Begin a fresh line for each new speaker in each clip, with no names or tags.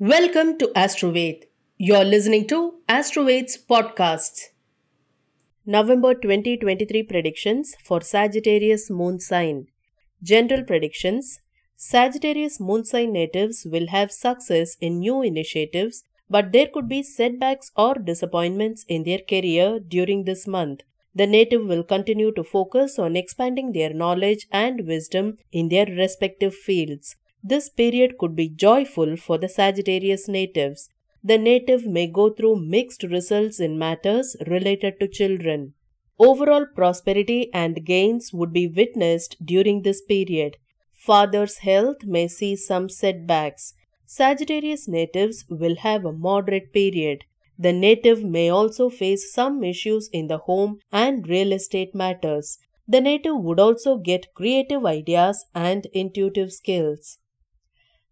Welcome to Astroved. You're listening to Astroved's podcasts. November 2023 predictions for Sagittarius moon sign. General predictions Sagittarius moon sign natives will have success in new initiatives, but there could be setbacks or disappointments in their career during this month. The native will continue to focus on expanding their knowledge and wisdom in their respective fields. This period could be joyful for the Sagittarius natives. The native may go through mixed results in matters related to children. Overall prosperity and gains would be witnessed during this period. Father's health may see some setbacks. Sagittarius natives will have a moderate period. The native may also face some issues in the home and real estate matters. The native would also get creative ideas and intuitive skills.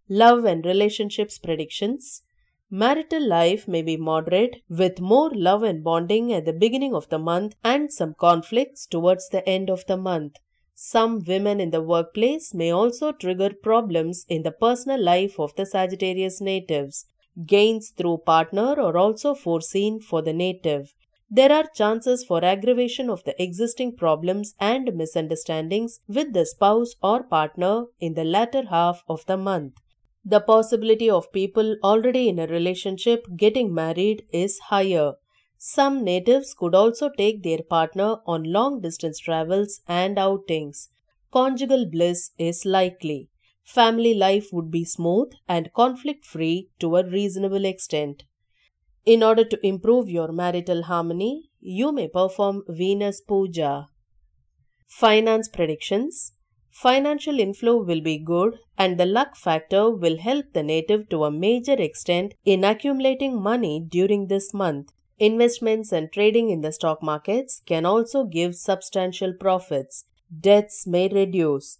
Love and relationships predictions. Marital life may be moderate with more love and bonding at the beginning of the month and some conflicts towards the end of the month. Some women in the workplace may also trigger problems in the personal life of the Sagittarius natives. Gains through partner are also foreseen for the native. There are chances for aggravation of the existing problems and misunderstandings with the spouse or partner in the latter half of the month. The possibility of people already in a relationship getting married is higher. Some natives could also take their partner on long distance travels and outings. Conjugal bliss is likely. Family life would be smooth and conflict free to a reasonable extent. In order to improve your marital harmony, you may perform Venus Puja. Finance predictions Financial inflow will be good and the luck factor will help the native to a major extent in accumulating money during this month. Investments and trading in the stock markets can also give substantial profits. Debts may reduce.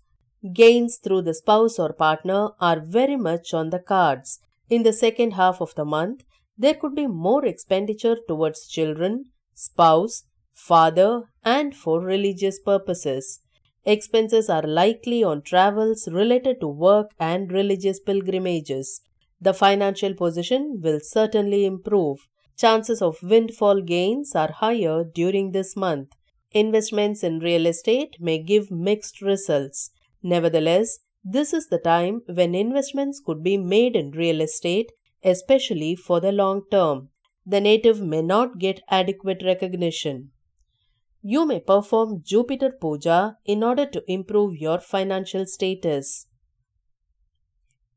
Gains through the spouse or partner are very much on the cards. In the second half of the month, there could be more expenditure towards children, spouse, father, and for religious purposes. Expenses are likely on travels related to work and religious pilgrimages. The financial position will certainly improve. Chances of windfall gains are higher during this month. Investments in real estate may give mixed results. Nevertheless, this is the time when investments could be made in real estate, especially for the long term. The native may not get adequate recognition you may perform Jupiter Puja in order to improve your financial status.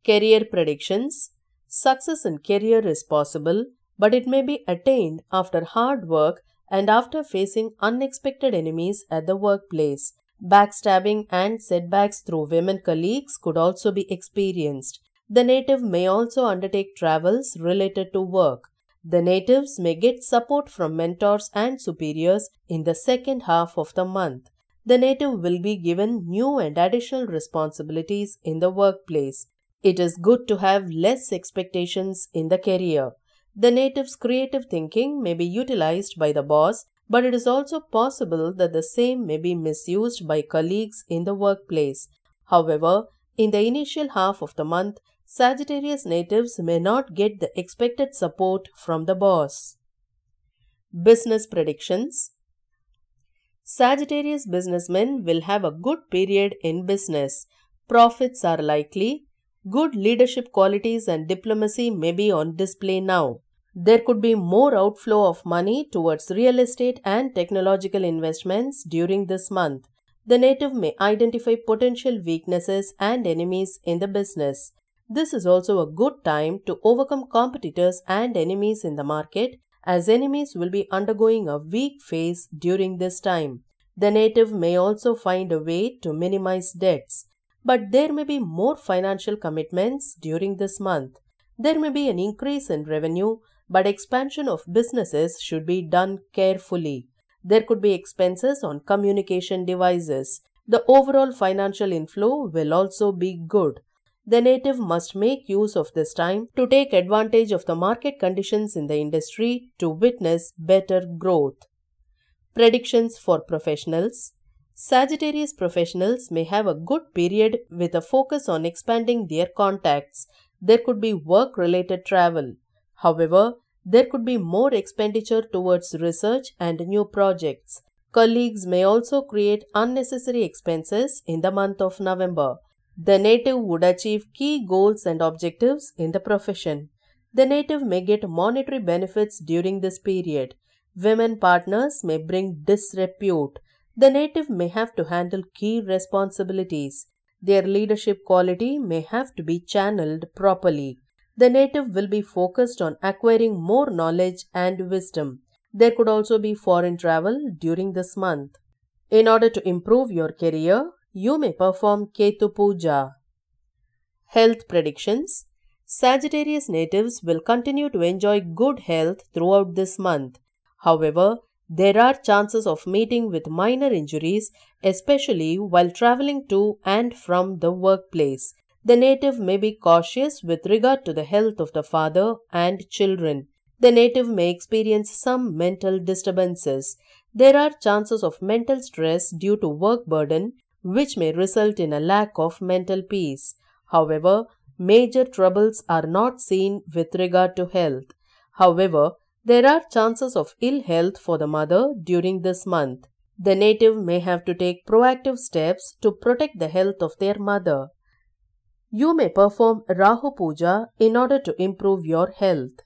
Career predictions Success in career is possible, but it may be attained after hard work and after facing unexpected enemies at the workplace. Backstabbing and setbacks through women colleagues could also be experienced. The native may also undertake travels related to work. The natives may get support from mentors and superiors in the second half of the month. The native will be given new and additional responsibilities in the workplace. It is good to have less expectations in the career. The native's creative thinking may be utilized by the boss, but it is also possible that the same may be misused by colleagues in the workplace. However, in the initial half of the month, Sagittarius natives may not get the expected support from the boss. Business predictions Sagittarius businessmen will have a good period in business. Profits are likely. Good leadership qualities and diplomacy may be on display now. There could be more outflow of money towards real estate and technological investments during this month. The native may identify potential weaknesses and enemies in the business. This is also a good time to overcome competitors and enemies in the market as enemies will be undergoing a weak phase during this time. The native may also find a way to minimize debts, but there may be more financial commitments during this month. There may be an increase in revenue, but expansion of businesses should be done carefully. There could be expenses on communication devices. The overall financial inflow will also be good the native must make use of this time to take advantage of the market conditions in the industry to witness better growth. Predictions for professionals Sagittarius professionals may have a good period with a focus on expanding their contacts. there could be work related travel. However, there could be more expenditure towards research and new projects. Colleagues may also create unnecessary expenses in the month of November. The native would achieve key goals and objectives in the profession. The native may get monetary benefits during this period. Women partners may bring disrepute. The native may have to handle key responsibilities. Their leadership quality may have to be channeled properly. The native will be focused on acquiring more knowledge and wisdom. There could also be foreign travel during this month. In order to improve your career, you may perform Ketu Puja. Health predictions Sagittarius natives will continue to enjoy good health throughout this month. However, there are chances of meeting with minor injuries, especially while traveling to and from the workplace. The native may be cautious with regard to the health of the father and children. The native may experience some mental disturbances. There are chances of mental stress due to work burden, which may result in a lack of mental peace. However, major troubles are not seen with regard to health. However, there are chances of ill health for the mother during this month. The native may have to take proactive steps to protect the health of their mother. You may perform Rahu Puja in order to improve your health.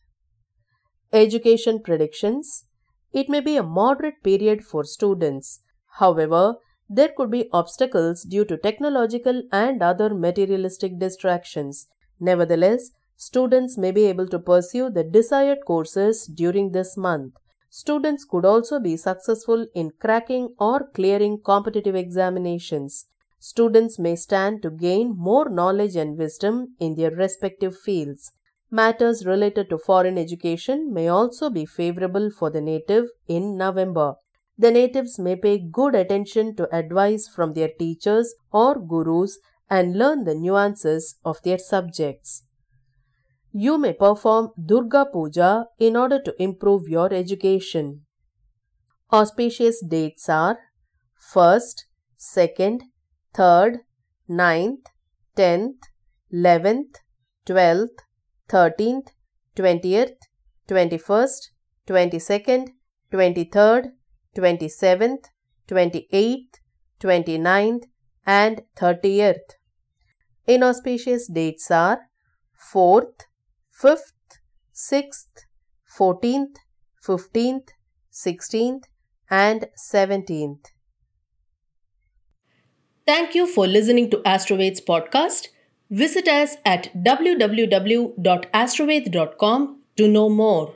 Education predictions It may be a moderate period for students. However, there could be obstacles due to technological and other materialistic distractions. Nevertheless, students may be able to pursue the desired courses during this month. Students could also be successful in cracking or clearing competitive examinations. Students may stand to gain more knowledge and wisdom in their respective fields. Matters related to foreign education may also be favorable for the native in November. The natives may pay good attention to advice from their teachers or gurus and learn the nuances of their subjects. You may perform Durga Puja in order to improve your education. Auspicious dates are 1st, 2nd, 3rd, 9th, 10th, 11th, 12th, 13th, 20th, 21st, 22nd, 23rd, 27th, 28th, 29th, and 30th. Inauspicious dates are 4th, 5th, 6th, 14th, 15th, 16th, and 17th. Thank you for listening to Astroveds podcast. Visit us at www.astroved.com to know more.